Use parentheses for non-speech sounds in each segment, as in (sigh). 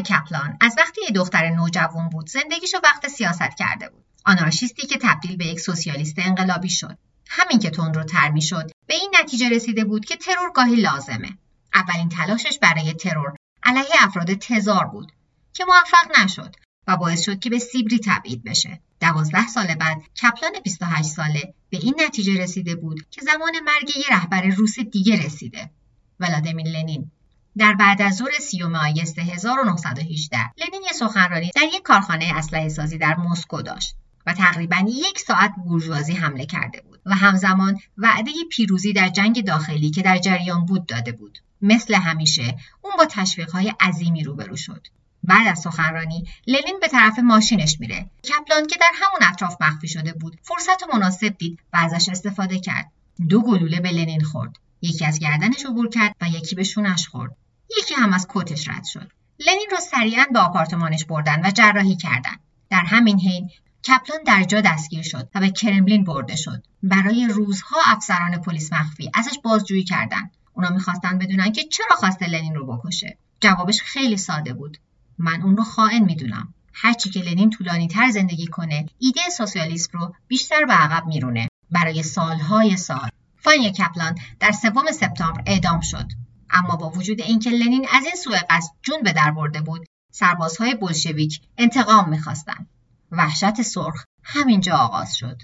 کپلان از وقتی یه دختر نوجوان بود زندگیشو وقت سیاست کرده بود. آنارشیستی که تبدیل به یک سوسیالیست انقلابی شد. همین که تون رو تر شد به این نتیجه رسیده بود که ترور گاهی لازمه. اولین تلاشش برای ترور علیه افراد تزار بود که موفق نشد و باعث شد که به سیبری تبعید بشه. دوازده سال بعد کپلان 28 ساله به این نتیجه رسیده بود که زمان مرگ یه رهبر روس دیگه رسیده. ولادیمیر لنین. در بعد از ظهر سیوم آگست 1918 لنین یه سخنرانی در یک کارخانه اسلحه سازی در مسکو داشت و تقریبا یک ساعت بورژوازی حمله کرده بود و همزمان وعده پیروزی در جنگ داخلی که در جریان بود داده بود. مثل همیشه اون با تشویقهای عظیمی روبرو شد. بعد از سخنرانی لنین به طرف ماشینش میره. کپلان که در همون اطراف مخفی شده بود فرصت مناسب دید و ازش استفاده کرد. دو گلوله به لنین خورد. یکی از گردنش عبور کرد و یکی به شونش خورد. یکی هم از کتش رد شد. لنین رو سریعا به آپارتمانش بردن و جراحی کردن. در همین حین کپلان در جا دستگیر شد و به کرملین برده شد. برای روزها افسران پلیس مخفی ازش بازجویی کردند. اونا می‌خواستن بدونن که چرا خواسته لنین رو بکشه. جوابش خیلی ساده بود. من اون رو خائن می‌دونم. هرچی که لنین طولانی تر زندگی کنه ایده سوسیالیسم رو بیشتر به عقب میرونه. برای سالهای سال. فانیا کپلان در سوم سپتامبر اعدام شد. اما با وجود اینکه لنین از این سوء قصد جون به در برده بود سربازهای بلشویک انتقام می‌خواستند. وحشت سرخ همینجا آغاز شد.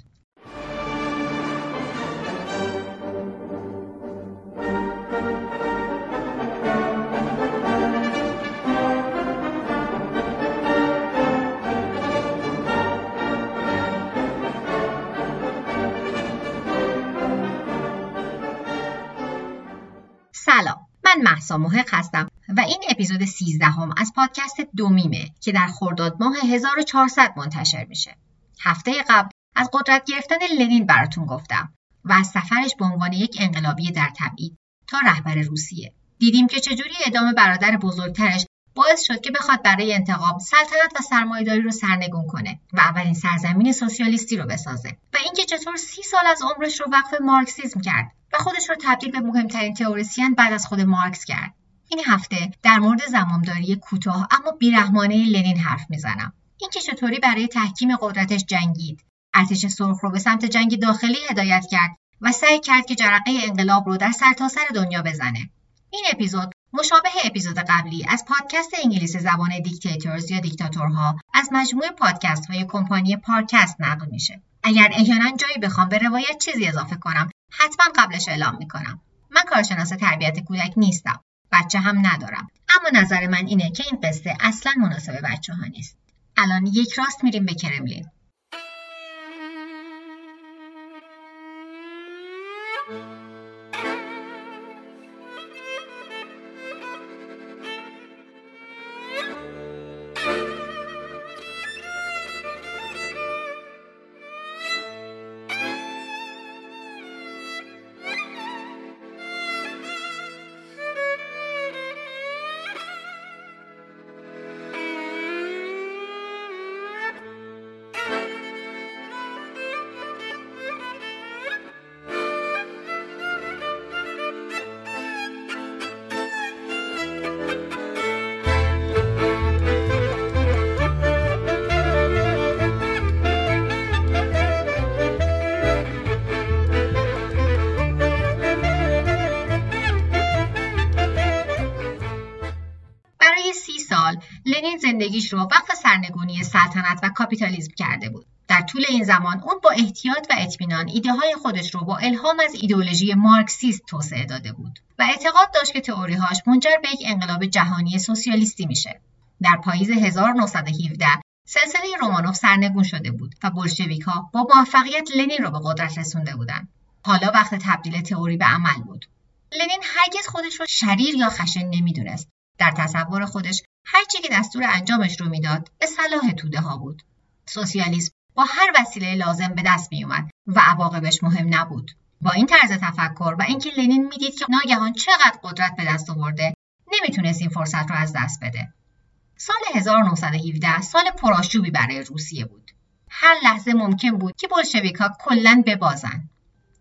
محق هستم و این اپیزود 13 هم از پادکست دومیمه که در خرداد ماه 1400 منتشر میشه. هفته قبل از قدرت گرفتن لنین براتون گفتم و از سفرش به عنوان یک انقلابی در تبعید تا رهبر روسیه. دیدیم که چجوری ادامه برادر بزرگترش باعث شد که بخواد برای انتقام سلطنت و سرمایهداری رو سرنگون کنه و اولین سرزمین سوسیالیستی رو بسازه. و اینکه چطور سی سال از عمرش رو وقف مارکسیزم کرد و خودش رو تبدیل به مهمترین تئوریسین بعد از خود مارکس کرد. این هفته در مورد زمامداری کوتاه اما بیرحمانه لنین حرف می‌زنم. اینکه چطوری برای تحکیم قدرتش جنگید. ارتش سرخ رو به سمت جنگ داخلی هدایت کرد و سعی کرد که جرقه انقلاب رو در سرتاسر سر دنیا بزنه. این اپیزود مشابه اپیزود قبلی از پادکست انگلیسی زبان دیکتاتورز یا دیکتاتورها از مجموعه پادکست های کمپانی پارکست نقل میشه. اگر احیانا جایی بخوام به روایت چیزی اضافه کنم حتما قبلش اعلام می‌کنم. من کارشناس تربیت کودک نیستم. بچه هم ندارم. اما نظر من اینه که این قصه اصلا مناسب بچه ها نیست. الان یک راست میریم به کرملین. زندگیش رو وقف سرنگونی سلطنت و کاپیتالیسم کرده بود. در طول این زمان اون با احتیاط و اطمینان ایده های خودش رو با الهام از ایدئولوژی مارکسیست توسعه داده بود و اعتقاد داشت که تئوریهاش منجر به یک انقلاب جهانی سوسیالیستی میشه. در پاییز 1917 سلسله رومانوف سرنگون شده بود و بلشویک ها با موفقیت لنین رو به قدرت رسونده بودند. حالا وقت تبدیل تئوری به عمل بود. لنین هرگز خودش رو شریر یا خشن نمی‌دونست در تصور خودش هرچی که دستور انجامش رو می‌داد به صلاح توده ها بود. سوسیالیسم با هر وسیله لازم به دست میومد و عواقبش مهم نبود. با این طرز تفکر و اینکه لنین می‌دید که ناگهان چقدر قدرت به دست آورده نمی‌تونست این فرصت رو از دست بده. سال 1917 سال پرآشوبی برای روسیه بود. هر لحظه ممکن بود که بلشویکها کلا ببازن.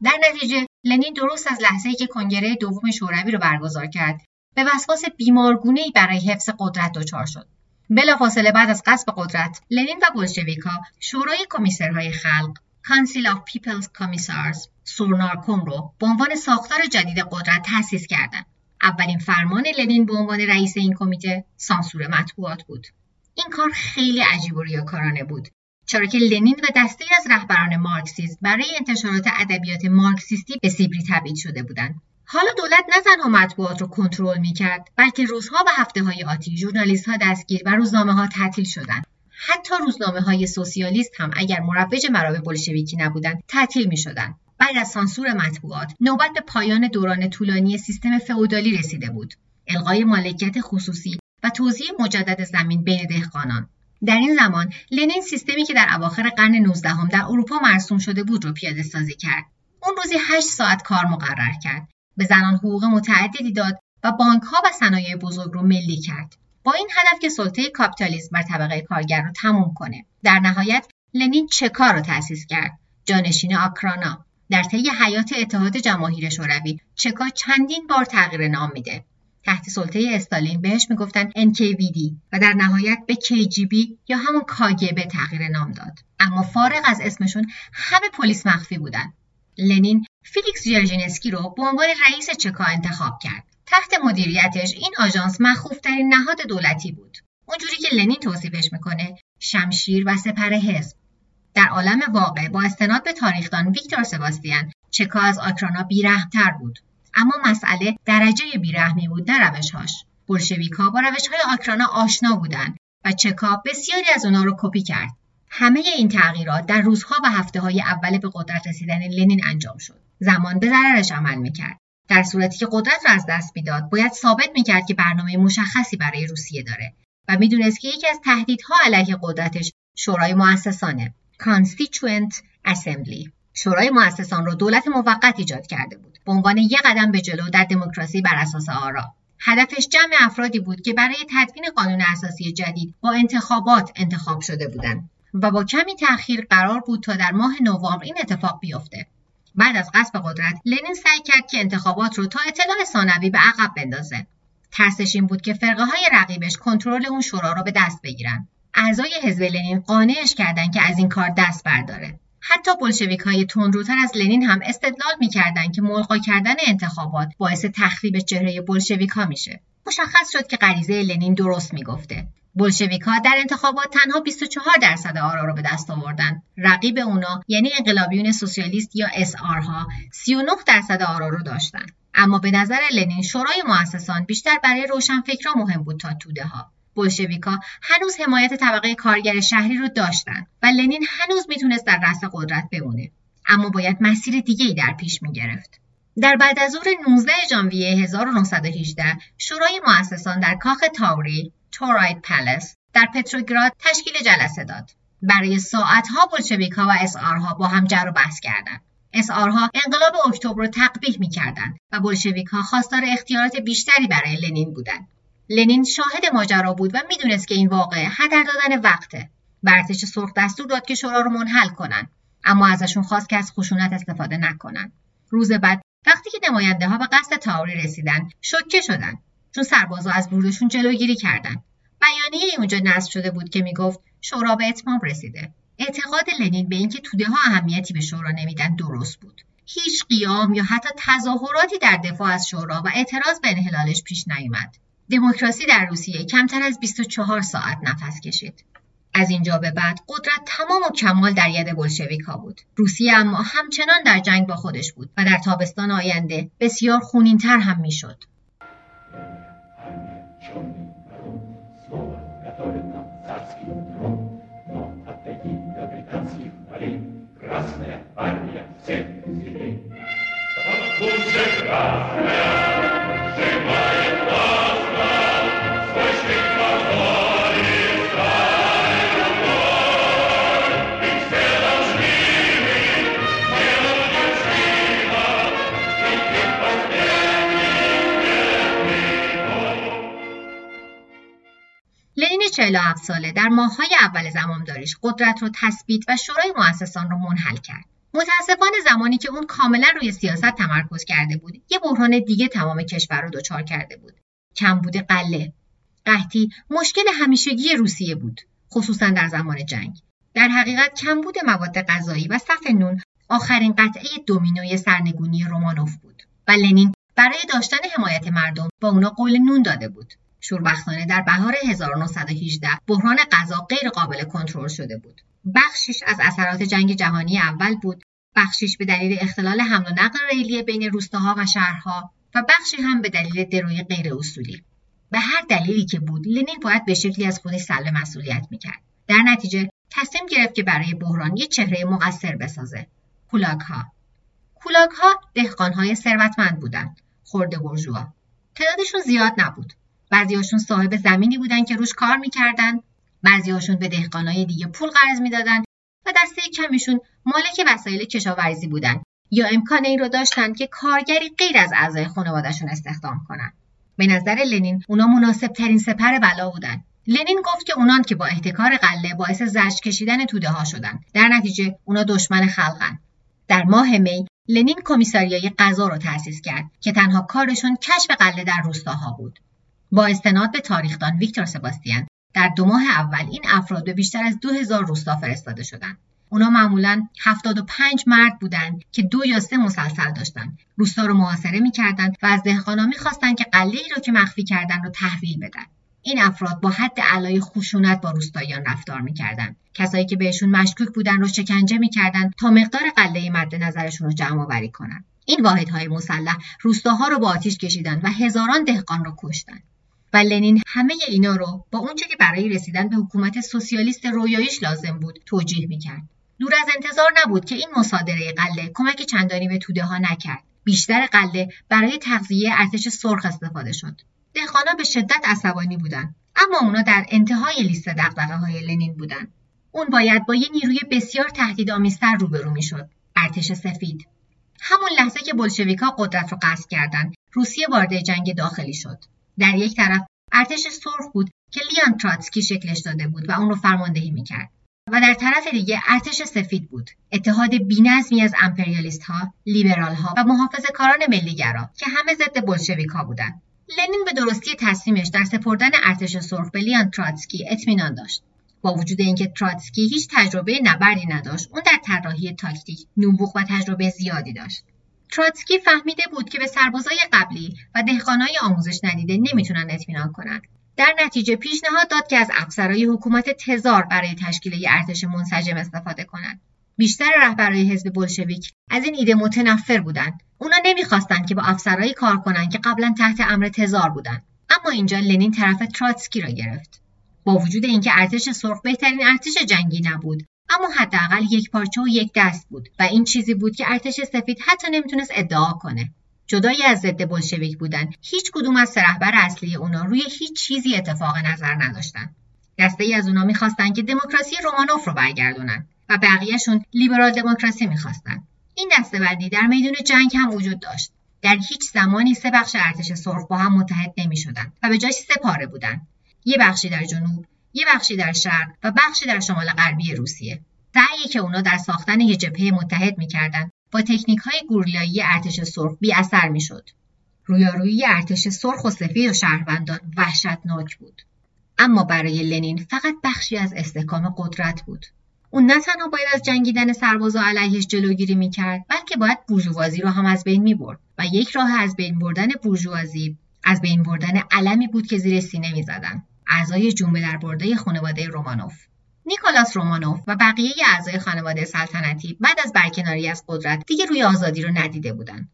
در نتیجه لنین درست از لحظه‌ای که کنگره دوم شوروی رو برگزار کرد به وسواس بیمارگونه‌ای برای حفظ قدرت دچار شد بلافاصله بعد از قصب قدرت لنین و بلشویکها شورای کمیسرهای خلق Council of People's Commissars سورنارکوم رو به عنوان ساختار جدید قدرت تأسیس کردند. اولین فرمان لنین به عنوان رئیس این کمیته سانسور مطبوعات بود. این کار خیلی عجیب و ریاکارانه بود چرا که لنین و دسته از رهبران مارکسیسم برای انتشارات ادبیات مارکسیستی به سیبری تبعید شده بودند حالا دولت نه تنها مطبوعات رو کنترل می‌کرد بلکه روزها و هفته های آتی ژورنالیست ها دستگیر و روزنامه ها تعطیل شدند. حتی روزنامه های سوسیالیست هم اگر مروج مرابع بلشویکی نبودند تعطیل می بعد از سانسور مطبوعات نوبت به پایان دوران طولانی سیستم فئودالی رسیده بود. الغای مالکیت خصوصی و توزیع مجدد زمین بین دهقانان. در این زمان لنین سیستمی که در اواخر قرن 19 هم در اروپا مرسوم شده بود رو پیاده سازی کرد. اون روزی 8 ساعت کار مقرر کرد. به زنان حقوق متعددی داد و بانک ها و صنایع بزرگ رو ملی کرد. با این هدف که سلطه کاپیتالیسم بر طبقه کارگر رو تموم کنه. در نهایت لنین چه کار رو تأسیس کرد؟ جانشین آکرانا در طی حیات اتحاد جماهیر شوروی چکا چندین بار تغییر نام میده؟ تحت سلطه استالین بهش می‌گفتن NKVD و در نهایت به KGB یا همون KGB تغییر نام داد. اما فارغ از اسمشون همه پلیس مخفی بودن. لنین فیلیکس جرژینسکی رو به عنوان رئیس چکا انتخاب کرد. تحت مدیریتش این آژانس مخوفترین نهاد دولتی بود. اونجوری که لنین توصیفش می‌کنه شمشیر و سپر حزب. در عالم واقع با استناد به تاریخدان ویکتور سباستیان چکا از آخرانا بیرحمتر بود. اما مسئله درجه بیرحمی بود نه روشهاش. بلشویکها با روشهای آخرانا آشنا بودند و چکا بسیاری از اونا رو کپی کرد. همه این تغییرات در روزها و هفته های اول به قدرت رسیدن لنین انجام شد. زمان به ضررش عمل می‌کرد. در صورتی که قدرت را از دست می‌داد باید ثابت می‌کرد که برنامه مشخصی برای روسیه داره و می‌دونست که یکی از تهدیدها علیه قدرتش شورای مؤسسانه Constituent Assembly. شورای مؤسسان را دولت موقت ایجاد کرده بود به عنوان یک قدم به جلو در دموکراسی بر اساس آرا. هدفش جمع افرادی بود که برای تدوین قانون اساسی جدید با انتخابات انتخاب شده بودند. و با کمی تأخیر قرار بود تا در ماه نوامبر این اتفاق بیفته. بعد از قصب قدرت لنین سعی کرد که انتخابات رو تا اطلاع ثانوی به عقب بندازه. ترسش این بود که فرقه های رقیبش کنترل اون شورا رو به دست بگیرن. اعضای حزب لنین قانعش کردند که از این کار دست برداره. حتی بلشویک های تندروتر از لنین هم استدلال می‌کردند که ملقا کردن انتخابات باعث تخریب چهره بلشویک ها میشه. مشخص شد که غریزه لنین درست می‌گفته. بلشویک ها در انتخابات تنها 24 درصد آرا رو به دست آوردن. رقیب اونا یعنی انقلابیون سوسیالیست یا SR ها 39 درصد آرا رو داشتن. اما به نظر لنین شورای مؤسسان بیشتر برای روشنفکرا مهم بود تا توده ها بلشویکا هنوز حمایت طبقه کارگر شهری رو داشتن و لنین هنوز می‌تونست در رأس قدرت بمونه. اما باید مسیر دیگه ای در پیش می‌گرفت. در بعد از ظهر 19 ژانویه 1918 شورای مؤسسان در کاخ تاوری توراید پلس در پتروگراد تشکیل جلسه داد. برای ساعتها بلشویکها و اسآرها با هم جر و بحث کردند. اسآرها انقلاب اکتبر رو تقبیح می‌کردند و بلشویکها خواستار اختیارات بیشتری برای لنین بودند. لنین شاهد ماجرا بود و می‌دونست که این واقعه هدر دادن وقته. به ارتش سرخ دستور داد که شورا رو منحل کنن اما ازشون خواست که از خشونت استفاده نکنن. روز بعد وقتی که نماینده ها به قصد تاوری رسیدن شوکه شدن. چون سربازا از ورودشون جلوگیری کردن. بیانیه اونجا نصب شده بود که می‌گفت شورا به اتمام رسیده. اعتقاد لنین به اینکه توده ها اهمیتی به شورا نمیدن درست بود. هیچ قیام یا حتی تظاهراتی در دفاع از شورا و اعتراض به انحلالش پیش نیامد دموکراسی در روسیه کمتر از 24 ساعت نفس کشید. از اینجا به بعد قدرت تمام و کمال در ید بلشویک ها بود. روسیه اما همچنان در جنگ با خودش بود و در تابستان آینده بسیار خونینتر هم می‌شد. 47 ساله در ماههای اول زمامداریش قدرت رو تثبیت و شورای مؤسسان رو منحل کرد. متاسفانه زمانی که اون کاملا روی سیاست تمرکز کرده بود، یه بحران دیگه تمام کشور رو دچار کرده بود. کمبود قله. قحطی مشکل همیشگی روسیه بود، خصوصا در زمان جنگ. در حقیقت کمبود مواد غذایی و صف نون آخرین قطعه دومینوی سرنگونی رومانوف بود و لنین برای داشتن حمایت مردم با اونا قول نون داده بود. شوربختانه در بهار 1918 بحران غذا غیر قابل کنترل شده بود. بخشش از اثرات جنگ جهانی اول بود، بخشش به دلیل اختلال حمل و نقل ریلی بین روستاها و شهرها و بخشی هم به دلیل دروی غیر اصولی. به هر دلیلی که بود، لنین باید به شکلی از خودش سلب مسئولیت می‌کرد. در نتیجه تصمیم گرفت که برای بحران یک چهره مقصر بسازه. کولاک ها. کولاک ها ثروتمند بودند. خورده برجوا. تعدادشون زیاد نبود. بعضیاشون صاحب زمینی بودن که روش کار می‌کردن. بعضیاشون به دهقانای دیگه پول قرض می‌دادن و دسته کمیشون مالک وسایل کشاورزی بودن یا امکان این رو داشتن که کارگری غیر از اعضای خانوادهشون استخدام کنن. به نظر لنین اونا مناسب ترین سپر بلا بودن. لنین گفت که اونان که با احتکار قله باعث زجر کشیدن توده ها شدن. در نتیجه اونا دشمن خلقن. در ماه می لنین کمیساریای غذا رو تأسیس کرد که تنها کارشون کشف قله در روستاها بود. با استناد به تاریخدان ویکتور سباستیان در دو ماه اول این افراد به بیشتر از 2000 روستا فرستاده شدند. اونا معمولا 75 مرد بودند که دو یا سه مسلسل داشتند. روستا رو محاصره می‌کردند و از دهقانا می‌خواستند که قله ای رو که مخفی کردن رو تحویل بدن. این افراد با حد علای خشونت با روستاییان رفتار می‌کردند. کسایی که بهشون مشکوک بودن رو شکنجه می‌کردند تا مقدار قله مد نظرشون رو جمع آوری کنند. این واحدهای مسلح روستاها رو با آتیش کشیدند و هزاران دهقان رو کشتند. لنین همه اینا رو با اونچه که برای رسیدن به حکومت سوسیالیست رویاییش لازم بود توجیه می‌کرد. دور از انتظار نبود که این مصادره قله کمک چندانی به توده ها نکرد. بیشتر قله برای تغذیه ارتش سرخ استفاده شد. دهقانا به شدت عصبانی بودند اما اونا در انتهای لیست دقدقه های لنین بودند. اون باید با یه نیروی بسیار تهدیدآمیزتر روبرو می‌شد. ارتش سفید. همون لحظه که بلشویکا قدرت رو قصد کردند روسیه وارد جنگ داخلی شد. در یک طرف ارتش سرخ بود که لئون تروتسکی شکلش داده بود و اون رو فرماندهی می‌کرد. و در طرف دیگه ارتش سفید بود. اتحاد بینظمی از امپریالیست ها لیبرال ها و محافظ کاران ملیگرا که همه ضد بلشویک ها بودند. لنین به درستی تصمیمش در سپردن ارتش سرخ به لئون تروتسکی اطمینان داشت. با وجود اینکه تروتسکی هیچ تجربه نبردی نداشت اون در طراحی تاکتیک نبوغ و تجربه زیادی داشت. تراتسکی فهمیده بود که به سربازای قبلی و دهقانای آموزش ندیده نمی‌تونن اطمینان کنند در نتیجه پیشنهاد داد که از افسرهای حکومت تزار برای تشکیل ارتش منسجم استفاده کنند بیشتر رهبرای حزب بلشویک از این ایده متنفر بودند اونا نمی‌خواستند که با افسرهایی کار کنند که قبلا تحت امر تزار بودند اما اینجا لنین طرف تراتسکی را گرفت. با وجود اینکه ارتش سرخ بهترین ارتش جنگی نبود اما حداقل یک پارچه و یک دست بود و این چیزی بود که ارتش سفید حتی نمی‌تونست ادعا کنه. جدایی از ضد بلشویک بودن. هیچ کدوم از سه رهبر اصلی اونا روی هیچ چیزی اتفاق نظر نداشتن. دسته ای از اونا می‌خواستن که دموکراسی رومانوف رو برگردونن و بقیهشون لیبرال دموکراسی می‌خواستن. این دسته بندی در میدون جنگ هم وجود داشت. در هیچ زمانی سه بخش ارتش سرخ با هم متحد نمی‌شدند و به جاش سه پاره بودند یه بخشی در جنوب یه بخشی در شرق و بخشی در شمال غربی روسیه. سعی که اونا در ساختن یه جبهه متحد می‌کردند با تکنیک های گوریلایی ارتش سرخ بی اثر می‌شد. رویارویی ارتش سرخ و سفید و شهروندان وحشتناک بود. اما برای لنین فقط بخشی از استحکام قدرت بود. اون نه تنها باید از جنگیدن سربازا علیهش جلوگیری می‌کرد بلکه باید بورژوازی رو هم از بین می‌برد و یک راه از بین بردن بورژوازی از بین بردن علمی بود که زیر سینه می‌زدند اعضای جنبه برده خانواده رومانوف نیکولاس رومانوف و بقیه اعضای خانواده سلطنتی بعد از برکناری از قدرت دیگه روی آزادی رو ندیده بودند.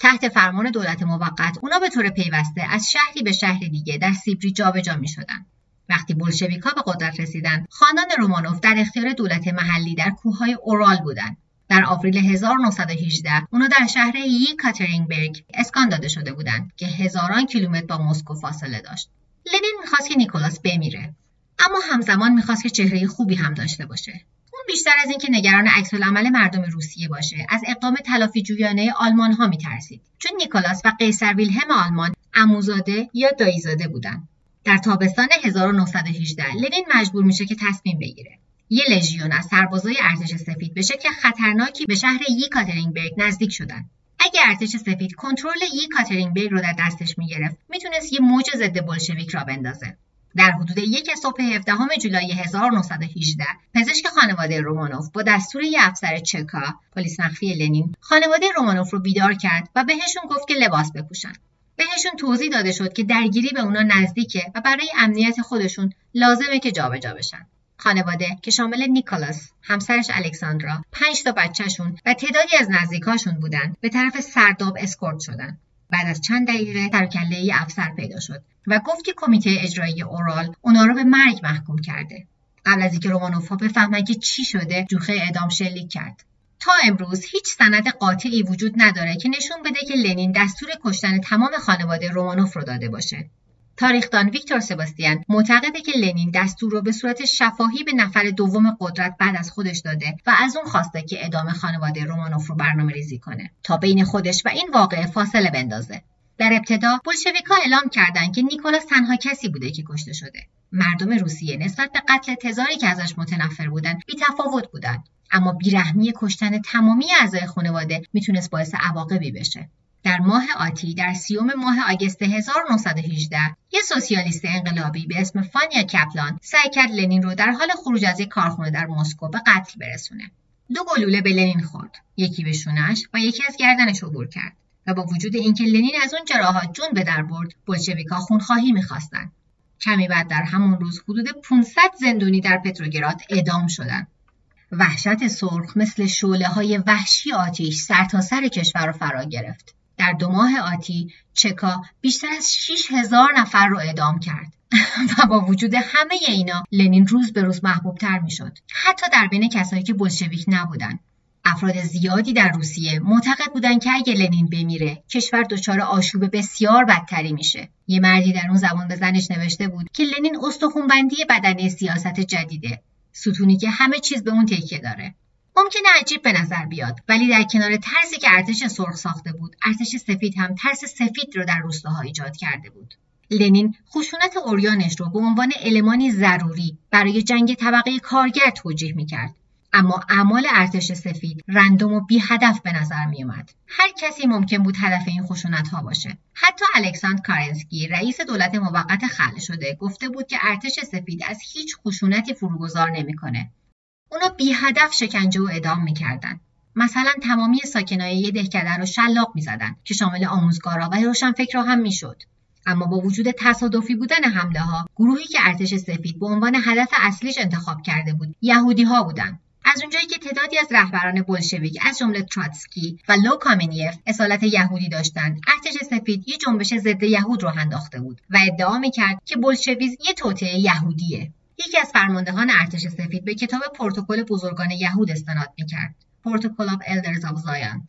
تحت فرمان دولت موقت اونا به طور پیوسته از شهری به شهر دیگه در سیبری جابجا می شدن. وقتی بلشویکا به قدرت رسیدن خاندان رومانوف در اختیار دولت محلی در کوههای اورال بودند در آوریل 1918 اونا در شهر یکاترینبرگ اسکان داده شده بودند که هزاران کیلومتر با مسکو فاصله داشت. لنین می‌خواست که نیکولاس بمیره. اما همزمان می‌خواست که چهره خوبی هم داشته باشه. اون بیشتر از اینکه نگران عکس عمل مردم روسیه باشه از اقدام تلافی جویانه آلمان ها میترسید. چون نیکولاس و قیصر ویلهم آلمان عموزاده یا داییزاده بودند در تابستان 1918 لنین مجبور میشه که تصمیم بگیره. یه لژیون از سربازای ارتش سفید به شکل خطرناکی به شهر یکاترینبرگ نزدیک شدن. اگه ارتش سفید کنترل یکاترینبرگ رو در دستش می‌گرفت می‌تونست یه موج ضد بلشویک را بندازه. در حدود یک صبح 17 جولای 1918 پزشک خانواده رومانوف با دستور یه افسر چکا پلیس مخفی لنین خانواده رومانوف رو بیدار کرد و بهشون گفت که لباس بپوشن. بهشون توضیح داده شد که درگیری به اونا نزدیکه و برای امنیت خودشون لازمه که جابجا بشن. خانواده که شامل نیکولاس، همسرش الکساندرا، پنج تا بچهشون و تعدادی از نزدیکاشون بودن به طرف سرداب اسکورت شدن. بعد از چند دقیقه سرکله افسر پیدا شد و گفت که کمیته اجرایی اورال اونا رو به مرگ محکوم کرده. قبل از اینکه رومانوف ها بفهمن که چی شده جوخه اعدام شلیک کرد. تا امروز هیچ سند قاطعی وجود نداره که نشون بده که لنین دستور کشتن تمام خانواده رومانوف رو داده باشه. تاریخدان ویکتور سباستیان معتقده که لنین دستور رو به صورت شفاهی به نفر دوم قدرت بعد از خودش داده و از اون خواسته که ادامه خانواده رومانوف رو برنامه ریزی کنه تا بین خودش و این واقعه فاصله بندازه. در ابتدا بولشویکا اعلام کردند که نیکولاس تنها کسی بوده که کشته شده. مردم روسیه نسبت به قتل تزاری که ازش متنفر بودند بیتفاوت بودند. اما بیرحمی کشتن تمامی اعضای خانواده می‌تونست باعث عواقبی بشه. در ماه آتی در سیوم ماه آگست 1918 یه سوسیالیست انقلابی به اسم فانیا کپلان سعی کرد لنین رو در حال خروج از یک کارخونه در مسکو به قتل برسونه. دو گلوله به لنین خورد. یکی به شونش و یکی از گردنش عبور کرد و با وجود اینکه لنین از اون جراحات جون به در برد بلشویکا خونخواهی می‌خواستند. کمی بعد در همون روز حدود 500 زندونی در پتروگراد اعدام شدند. وحشت سرخ مثل شعله های وحشی آتیش سرتاسر سر کشور را فرا گرفت. در دو ماه آتی چکا بیشتر از 6 هزار نفر رو اعدام کرد (laughs) و با وجود همه اینا لنین روز به روز محبوب تر می شد. حتی در بین کسایی که بلشویک نبودن. افراد زیادی در روسیه معتقد بودند که اگه لنین بمیره کشور دچار آشوب بسیار بدتری میشه یه مردی در اون زمان به زنش نوشته بود که لنین استخونبندی بدنی سیاست جدیده ستونی که همه چیز به اون تکیه داره ممکنه عجیب به نظر بیاد ولی در کنار ترسی که ارتش سرخ ساخته بود ارتش سفید هم ترس سفید رو در روستاها ایجاد کرده بود لنین خشونت اوریانش رو به عنوان المانی ضروری برای جنگ طبقه کارگر توجیه می‌کرد اما اعمال ارتش سفید random و بی هدف به نظر می اومد. هر کسی ممکن بود هدف این خشونت ها باشه. حتی الکساندر کرنسکی رئیس دولت موقت خلع شده گفته بود که ارتش سفید از هیچ خشونتی فروگذار نمی‌کنه. اونا بی هدف شکنجه و اعدام می‌کردن. مثلا تمامی ساکنای یه دهکده رو شلاق می‌زدن که شامل آموزگارا و روشنفکرها هم می‌شد. اما با وجود تصادفی بودن حمله ها گروهی که ارتش سفید به عنوان هدف اصلیش انتخاب کرده بود یهودی ها بودند از اونجایی که تعدادی از رهبران بلشویک از جمله تروتسکی و لو کامنیف اصالت یهودی داشتند ارتش سفید یه جنبش ضد یهود راه انداخته بود و ادعا می‌کرد که بلشویزم یه توطئه یهودیه یکی از فرماندهان ارتش سفید به کتاب پروتکل بزرگان یهود استناد می‌کرد. پروتکل of Elders of Zion.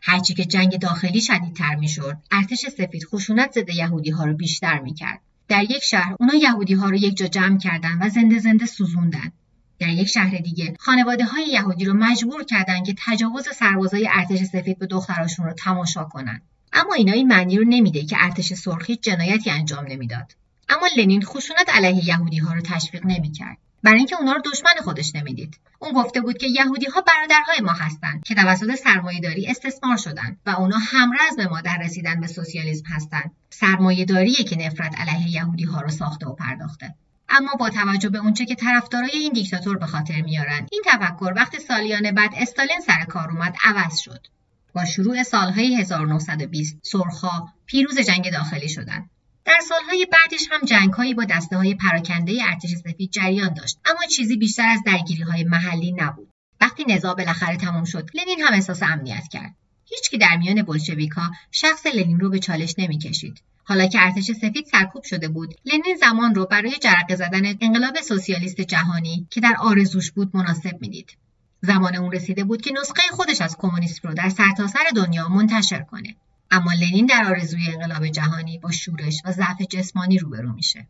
هرچی که جنگ داخلی شدیدتر می‌شد ارتش سفید خشونت ضد یهودی ها رو بیشتر می‌کرد. در یک شهر اونا یهودی ها رو یک جا جمع کردن و زنده زنده سوزوندن. در یک شهر دیگه خانواده های یهودی رو مجبور کردن که تجاوز سربازای ارتش سفید به دختراشون رو تماشا کنن. اما اینا این معنی رو نمیده که ارتش سرخی جنایتی انجام نمی‌داد. اما لنین خشونت علیه یهودی ها رو تشویق نمی‌کرد. برای اینکه اونا رو دشمن خودش نمی‌دید. اون گفته بود که یهودی ها برادرهای ما هستند که توسط سرمایهداری استثمار شدن و اونا همرزم ما در رسیدن به سوسیالیسم هستند. سرمایهداریه که نفرت علیه یهودی ها رو ساخته و پرداخته. اما با توجه به اونچه که طرفدارای این دیکتاتور به خاطر میارن این تفکر وقتی سالیان بعد استالین سر کار اومد عوض شد. با شروع سالهای 1920 سرخها پیروز جنگ داخلی شدند. در سالهای بعدش هم جنگهایی با دسته های پراکنده ارتش سفید جریان داشت اما چیزی بیشتر از درگیری های محلی نبود. وقتی نزاع بالاخره تمام شد لنین هم احساس امنیت کرد. هیچکی در میان بلشویکها شخص لنین رو به چالش نمی‌کشید. حالا که ارتش سفید سرکوب شده بود لنین زمان رو برای جرقه زدن انقلاب سوسیالیست جهانی که در آرزوش بود مناسب می‌دید. زمان اون رسیده بود که نسخه خودش از کمونیسم رو در سرتاسر سر دنیا منتشر کنه. اما لنین در آرزوی انقلاب جهانی با شورش و ضعف جسمانی روبرو میشه.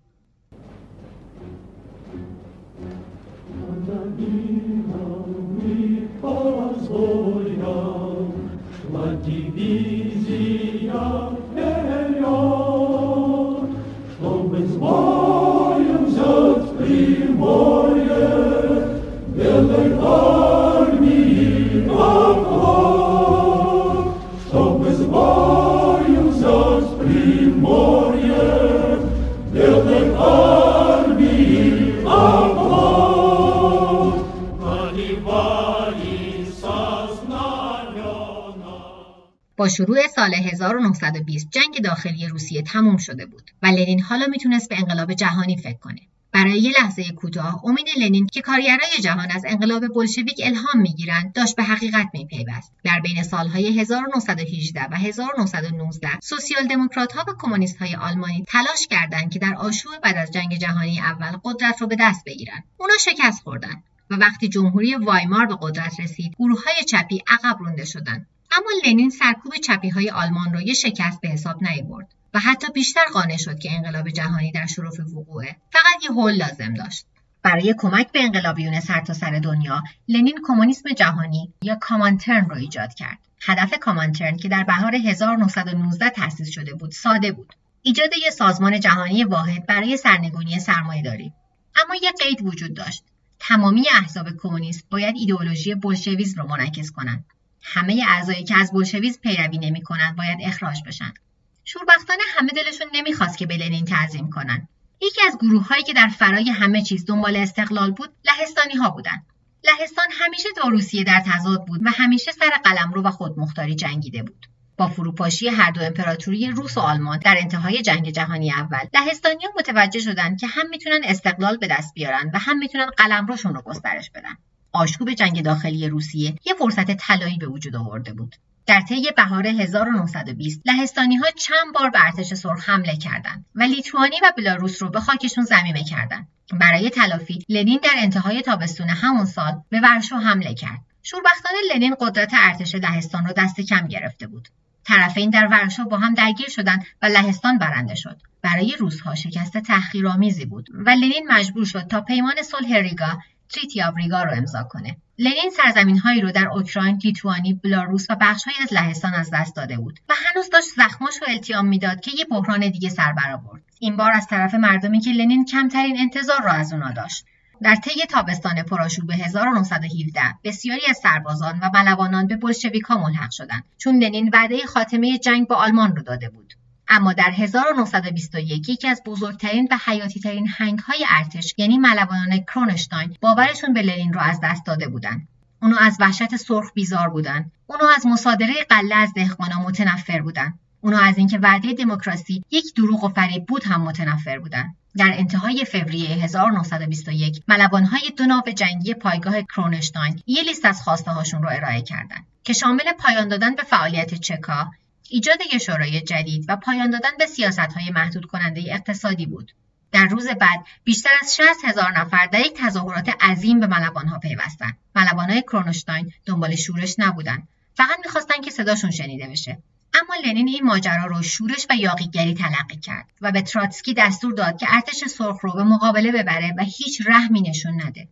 با شروع سال 1920 جنگ داخلی روسیه تموم شده بود و لنین حالا می‌تونست به انقلاب جهانی فکر کنه. برای یه لحظه کوتاه امید لنین که کارگرای جهان از انقلاب بلشویک الهام می‌گیرند داشت به حقیقت میپیوست. در بین سالهای 1918 و 1919 سوسیال دموکرات ها و کمونیست های آلمانی تلاش کردند که در آشوب بعد از جنگ جهانی اول قدرت رو به دست بگیرن اونا شکست خوردن و وقتی جمهوری وایمار به قدرت رسید گروه های چپی عقب رونده شدند. اما لنین سرکوب چپی های آلمان را یه شکست به حساب نیاورد و حتی بیشتر قانع شد که انقلاب جهانی در شرف وقوعه. فقط یه هول لازم داشت. برای کمک به انقلابیون سرتاسر سر دنیا لنین کمونیسم جهانی یا کامانترن رو ایجاد کرد. هدف کامانترن که در بهار 1919 تأسیس شده بود ساده بود. ایجاد یک سازمان جهانی واحد برای سرنگونی داری. اما یک قید وجود داشت. تمامی احزاب کمونیست باید ایدئولوژی بولشویسم رو منعکس کنند. همه اعضایی که از بلشویز پیروی نمی‌کنند باید اخراج بشن. شوربختانه همه دلشون نمی‌خواست که به لنین تعظیم کنن. یکی از گروه هایی که در فرای همه چیز دنبال استقلال بود لهستانی ها بودند لهستان همیشه با روسیه در تضاد بود و همیشه سر قلمرو و خودمختاری جنگیده بود. با فروپاشی هر دو امپراتوری روس و آلمان در انتهای جنگ جهانی اول لهستانیان متوجه شدند که هم می‌تونن استقلال به دست بیارن و هم می‌تونن قلمروشون رو گسترش بدن. آشوب جنگ داخلی روسیه یه فرصت طلایی به وجود آورده بود. در طی بهار 1920 لهستانی ها چند بار به ارتش سرخ حمله کردند و لیتوانی و بلاروس رو به خاکشون زمینه کردند. برای تلافی لنین در انتهای تابستون همون سال به ورشو حمله کرد. شوربختانه لنین قدرت ارتش لهستان رو دست کم گرفته بود. طرفین در ورشو با هم درگیر شدند و لهستان برنده شد. برای روزها شکست تحقیرآمیزی بود و لنین مجبور شد تا پیمان صلح ریگا تریتی آوریگا رو امضا کنه. لنین سرزمین هایی رو در اوکراین لیتوانی بلاروس و بخشهایی از لهستان از دست داده بود و هنوز داشت زخماش رو التیام می‌داد که یه بحران دیگه سر برآورد. این بار از طرف مردمی که لنین کمترین انتظار را از اونا داشت. در طی تابستان پرآشوب 1917 بسیاری از سربازان و ملوانان به بلشویکها ملحق شدند چون لنین وعده خاتمه جنگ با آلمان رو داده بود. اما در 1921 یکی از بزرگترین و حیاتی ترین هنگ های ارتش یعنی ملوانان کرونشتاین باورشون به لنین رو از دست داده بودند. اونو از وحشت سرخ بیزار بودن. اونو از مصادره قله از دهقانا متنفر بودن. اونو از اینکه وعده دموکراسی یک دروغ و فریب بود هم متنفر بودن. در انتهای فوریه 1921 ملوانهای دو ناو جنگی پایگاه کرونشتاین یه لیست از خواسته هاشون رو ارائه کردند که شامل پایان دادن به فعالیت چکا ایجاد یک شورای جدید و پایان دادن به های محدود کننده اقتصادی بود. در روز بعد بیشتر از 60 هزار نفر در یک تظاهرات عظیم به ها پیوستند. های کرونشتاین دنبال شورش نبودند. فقط می‌خواستن که صداشون شنیده بشه. اما لنین این ماجرا رو شورش و یاقیگری تلقی کرد و به تراتسکی دستور داد که ارتش سرخ رو به مقابله ببره و هیچ رحمی نشون نده.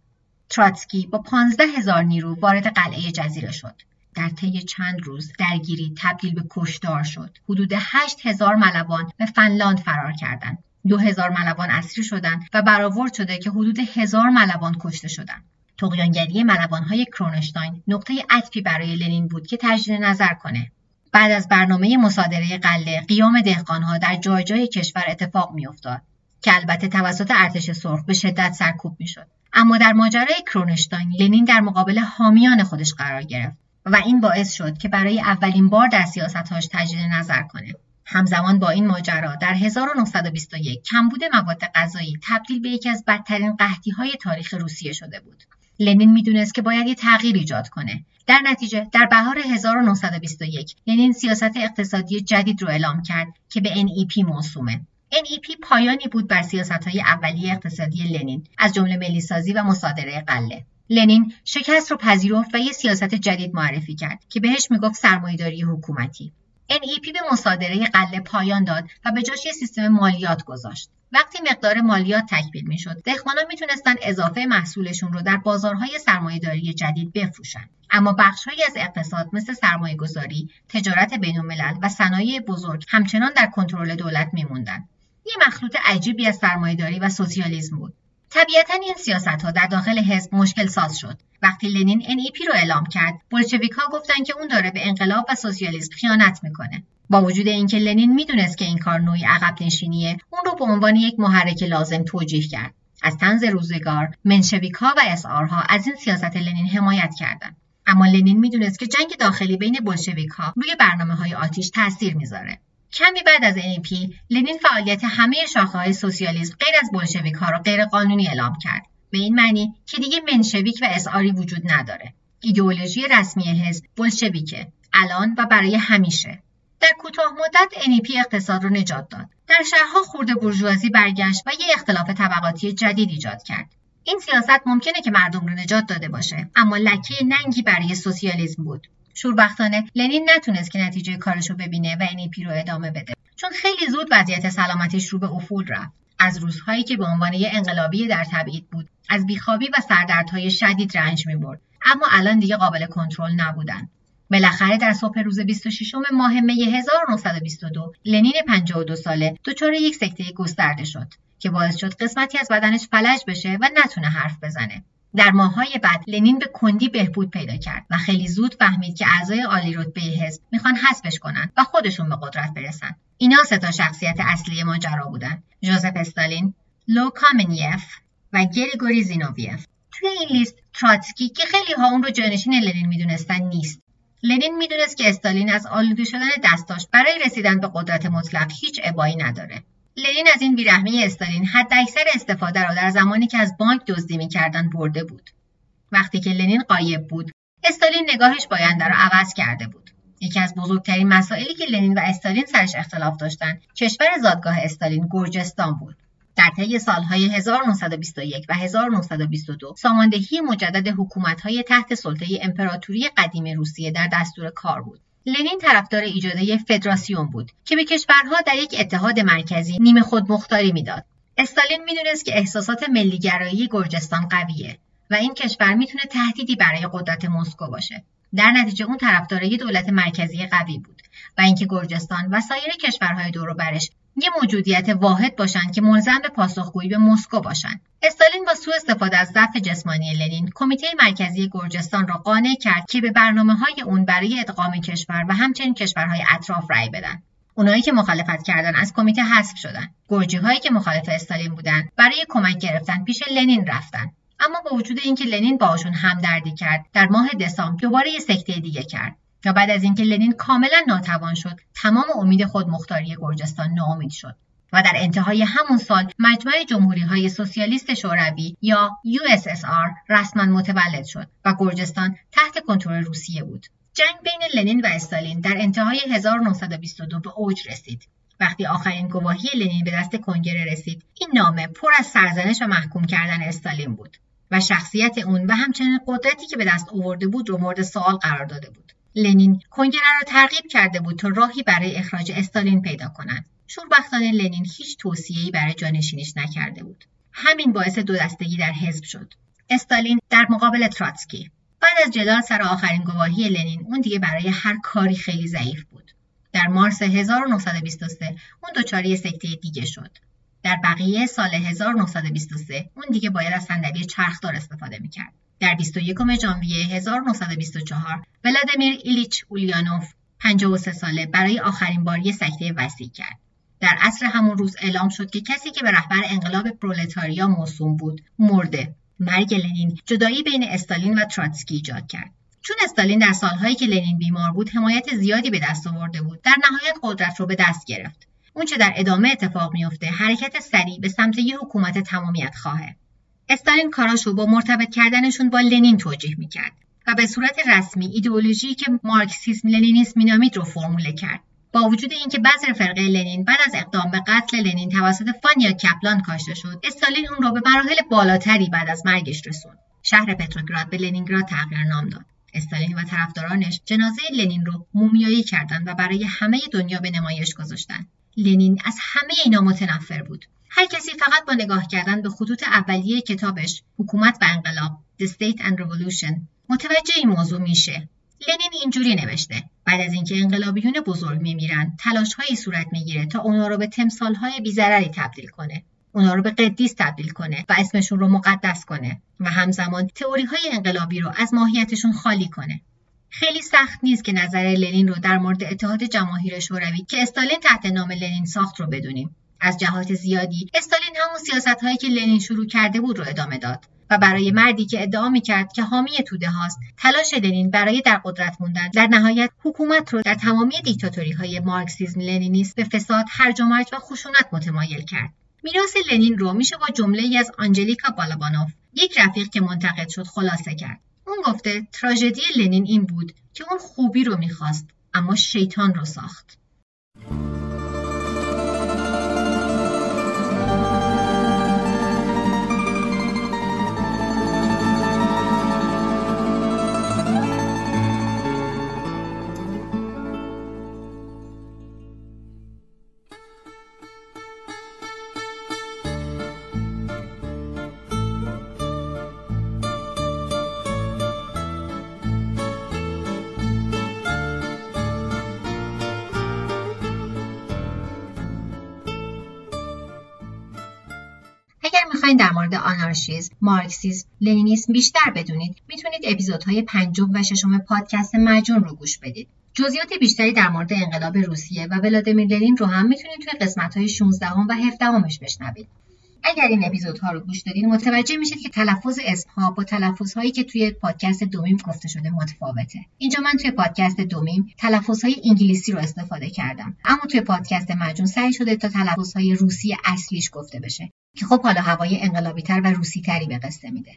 تراتسکی با 15 هزار نیرو وارد قلعه جزیره شد. در طی چند روز درگیری تبدیل به کشدار شد. حدود 8 هزار ملوان به فنلاند فرار کردند. دو هزار ملوان اسیر شدند و برآورد شده که حدود هزار ملوان کشته شدند. تقیانگری ملوانهای کرونشتاین نقطه عطفی برای لنین بود که تجدید نظر کنه. بعد از برنامه مصادره قله قیام دهقانها در جای جای کشور اتفاق میافتاد که البته توسط ارتش سرخ به شدت سرکوب می‌شد. اما در ماجرای کرونشتاین لنین در مقابل حامیان خودش قرار گرفت. و این باعث شد که برای اولین بار در سیاستهاش تجدید نظر کنه. همزمان با این ماجرا در 1921 کمبود مواد غذایی تبدیل به یکی از بدترین قحطی های تاریخ روسیه شده بود. لنین می‌دونست که باید یه تغییر ایجاد کنه. در نتیجه در بهار 1921 لنین سیاست اقتصادی جدید رو اعلام کرد که به NEP موسومه. NEP پایانی بود بر سیاست های اولیه اقتصادی لنین از جمله ملیسازی و مصادره قله. لنین شکست رو پذیرفت و یه سیاست جدید معرفی کرد که بهش می‌گفت سرمایهداری حکومتی NEP به مصادره قله پایان داد و به جاش یه سیستم مالیات گذاشت. وقتی مقدار مالیات تکمیل می‌شد، دهقانا می‌تونستن اضافه محصولشون رو در بازارهای سرمایهداری جدید بفروشن. اما بخشهایی از اقتصاد مثل سرمایه گذاری، تجارت بین و صنایع بزرگ همچنان در کنترل دولت میموندن. یه مخلوط عجیبی از سرمایهداری و سوسیالیسم بود. طبیعتا این سیاست ها در داخل حزب مشکل ساز شد. وقتی لنین NEP رو اعلام کرد، بولشویک ها گفتن که اون داره به انقلاب و سوسیالیسم خیانت می‌کنه. با وجود اینکه لنین می‌دونست که این کار نوعی عقب نشینیه، اون رو به عنوان یک محرک لازم توجیه کرد. از تنز روزگار، منشویکها و اسارها از این سیاست لنین حمایت کردند. اما لنین می‌دونست که جنگ داخلی بین بلشویک ها روی برنامه های آتیش تاثیر می‌ذاره. کمی بعد از NEP لنین فعالیت همه شاخه های سوسیالیسم غیر از بلشویک ها را غیرقانونی اعلام کرد. به این معنی که دیگه منشویک و اسعاری وجود نداره. ایدئولوژی رسمی حزب بلشویکه. الان و برای همیشه. در کوتاه مدت NEP اقتصاد را نجات داد. در شهرها خورده برجوازی برگشت و یک اختلاف طبقاتی جدید ایجاد کرد. این سیاست ممکنه که مردم رو نجات داده باشه اما لکه ننگی برای سوسیالیسم بود. شوربختانه لنین نتونست که نتیجه کارش رو ببینه و NEP رو ادامه بده. چون خیلی زود وضعیت سلامتیش رو به افول رفت. از روزهایی که به عنوان یه انقلابی در تبعید بود از بیخوابی و سردردهای شدید رنج می‌برد. اما الان دیگه قابل کنترل نبودن. بالاخره در صبح روز 26 ماه می 1922 لنین 52 ساله دچار یک سکته گسترده شد که باعث شد قسمتی از بدنش فلج بشه و نتونه حرف بزنه. در ماههای بعد لنین به کندی بهبود پیدا کرد و خیلی زود فهمید که اعضای عالی رتبه حزب می‌خوان حذفش کنن و خودشون به قدرت برسن. اینا سه تا شخصیت اصلی ماجرا بودن ژوزف استالین لو کامنیف و گریگوری زینوویف. توی این لیست تروتسکی که خیلی ها اون رو جانشین لنین می‌دونستن نیست. لنین می‌دونست که استالین از آلوده شدن دستاش برای رسیدن به قدرت مطلق هیچ ابایی نداره. لنین از این بیرحمی استالین حداکثر استفاده را در زمانی که از بانک دزدی می‌کردن برده بود. وقتی که لنین قایب بود استالین نگاهش باینده را عوض کرده بود. یکی از بزرگترین مسائلی که لنین و استالین سرش اختلاف داشتند کشور زادگاه استالین گرجستان بود. در طی سالهای 1921 و 1922 ساماندهی مجدد حکومت‌های تحت سلطه امپراتوری قدیم روسیه در دستور کار بود. لنین طرفدار ایجاد فدراسیون بود که به کشورها در یک اتحاد مرکزی نیمه خود مختاری می‌داد. استالین می‌دونست که احساسات ملیگرایی گرجستان قویه و این کشور می‌تونه تهدیدی برای قدرت مسکو باشه. در نتیجه اون طرفدار دولت مرکزی قوی بود و اینکه گرجستان و سایر کشورهای دور برش یه موجودیت واحد باشند که ملزم به پاسخگویی به مسکو باشند استالین با سوء استفاده از ضعف جسمانی لنین کمیته مرکزی گرجستان را قانع کرد که به برنامه های اون برای ادغام کشور و همچنین کشورهای اطراف رأی بدن. اونایی که مخالفت کردن از کمیته حذف شدن. گرجی هایی که مخالف استالین بودن برای کمک گرفتن پیش لنین رفتن. اما با وجود اینکه لنین باهاشون همدردی کرد در ماه دسامبر دوباره یه سکته دیگه کرد. و بعد از اینکه لنین کاملا ناتوان شد تمام امید خود مختاری گرجستان ناامید شد و در انتهای همون سال مجمع جمهوری های سوسیالیست شوروی یا USSR رسما متولد شد و گرجستان تحت کنترل روسیه بود. جنگ بین لنین و استالین در انتهای 1922 به اوج رسید. وقتی آخرین گواهی لنین به دست کنگره رسید، این نامه پر از سرزنش و محکوم کردن استالین بود و شخصیت اون و همچنین قدرتی که به دست آورده بود رو مورد سوال قرار داده بود. لنین کنگره را ترغیب کرده بود تا راهی برای اخراج استالین پیدا کنند شوربختانه لنین هیچ توصیه‌ای برای جانشینیش نکرده بود. همین باعث دو دستگی در حزب شد. استالین در مقابل تراتسکی. بعد از جدال سر آخرین گواهی لنین اون دیگه برای هر کاری خیلی ضعیف بود. در مارس 1923 اون دچار سکته دیگه شد. در بقیه سال 1923 اون دیگه باید از صندلی چرخدار استفاده می‌کرد. در 21 ژانویه 1924 ولادیمیر ایلیچ اولیانوف 53 ساله برای آخرین بار یک سکته وسیع کرد. در عصر همون روز اعلام شد که کسی که به رهبر انقلاب پرولتاریا موسوم بود مرده. مرگ لنین جدایی بین استالین و تراتسکی ایجاد کرد. چون استالین در سالهایی که لنین بیمار بود حمایت زیادی به دست آورده بود در نهایت قدرت رو به دست گرفت اونچه در ادامه اتفاق میافته حرکت سریع به سمت یک حکومت تمامیت خواهه استالین کاراشو با مرتبط کردنشون با لنین توجیه می‌کرد و به صورت رسمی ایدئولوژی که مارکسیسم لنینیسم مینامید رو فرموله کرد. با وجود اینکه بعض فرقه لنین بعد از اقدام به قتل لنین توسط فانیا کپلان کاشته شد استالین اون را به مراحل بالاتری بعد از مرگش رسوند. شهر پتروگراد به لنینگراد تغییر نام داد. استالین و طرفدارانش جنازه لنین رو مومیایی کردند و برای همه دنیا به نمایش گذاشتند. لنین از همه اینا متنفر بود. هر کسی فقط با نگاه کردن به خطوط اولیه کتابش حکومت و انقلاب The State and Revolution متوجه این موضوع میشه. لنین اینجوری نوشته بعد از اینکه انقلابیون بزرگ میمیرن تلاشهایی صورت می‌گیره تا اونا رو به تمثالهای بیزرری تبدیل کنه. اونا رو به قدیس تبدیل کنه و اسمشون رو مقدس کنه و همزمان تئوری های انقلابی رو از ماهیتشون خالی کنه. خیلی سخت نیست که نظر لنین رو در مورد اتحاد جماهیر شوروی که استالین تحت نام لنین ساخت رو بدونیم. از جهات زیادی استالین همون سیاست هایی که لنین شروع کرده بود رو ادامه داد و برای مردی که ادعا می‌کرد که حامی توده هاست تلاش لنین برای در قدرت موندن در نهایت حکومت رو در تمامی دیکتاتوری های مارکسیزم لنینیست به فساد هرج و مرج و خشونت متمایل کرد. میراث لنین رو میشه با جمله ای از آنجلیکا بالابانوف یک رفیق که منتقد شد خلاصه کرد. اون گفته تراژدی لنین این بود که اون خوبی رو می‌خواست اما شیطان رو ساخت. مورد آنارشیزم، مارکسیسم، لنینیسم بیشتر بدونید می‌تونید اپیزودهای پنجم و ششم پادکست مجون رو گوش بدید. جزئیات بیشتری در مورد انقلاب روسیه و ولادیمیر لنین رو هم می‌تونید توی قسمت های 16 و 17 همش بشنوید. اگر این اپیزودها رو گوش دادین متوجه میشید که تلفظ اسمها با تلفظهایی که توی پادکست دومیم گفته شده متفاوته. اینجا من توی پادکست دومیم تلفظهای انگلیسی رو استفاده کردم. اما توی پادکست مجون سعی شده تا تلفظهای روسی اصلیش گفته بشه. که خب حالا هوای انقلابی تر و روسی تری به قصه میده.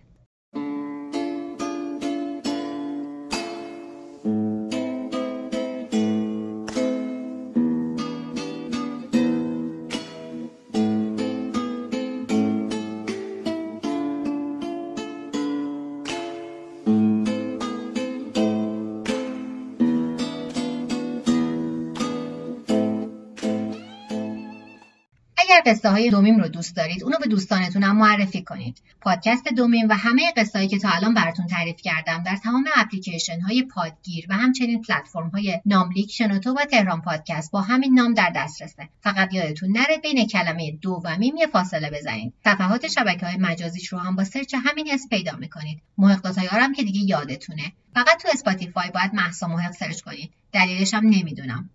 قصه های دو میم رو دوست دارید اونو به دوستانتون هم معرفی کنید. پادکست دو میم و همه قصه که تا الان براتون تعریف کردم در تمام اپلیکیشن های پادگیر و همچنین پلتفرم های ناملیک شنوتو و تهران پادکست با همین نام در دسترسه. فقط یادتون نره بین کلمه دو و میم یه فاصله بزنید. صفحات شبکه های مجازیش رو هم با search همین اسم پیدا می‌کنید. محق هم که دیگه یادتونه. فقط تو اسپاتیفای باید محسا محق search کنید. دلیلش هم نمی‌دونم.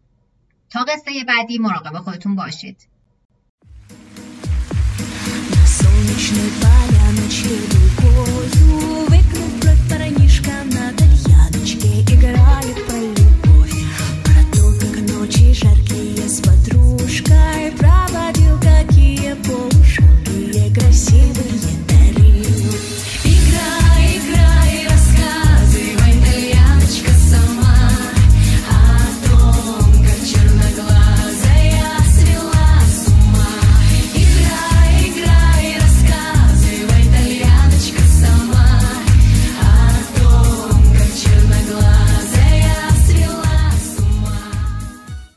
تا قصه بعدی مراقب خودتون باشید. Сонячний паляночки дуйкою Выкнув бровь парнишка на тальяночке Играли про любовь. Про как ночи жаркие с подружкой. Проводил какие полушалкие красивые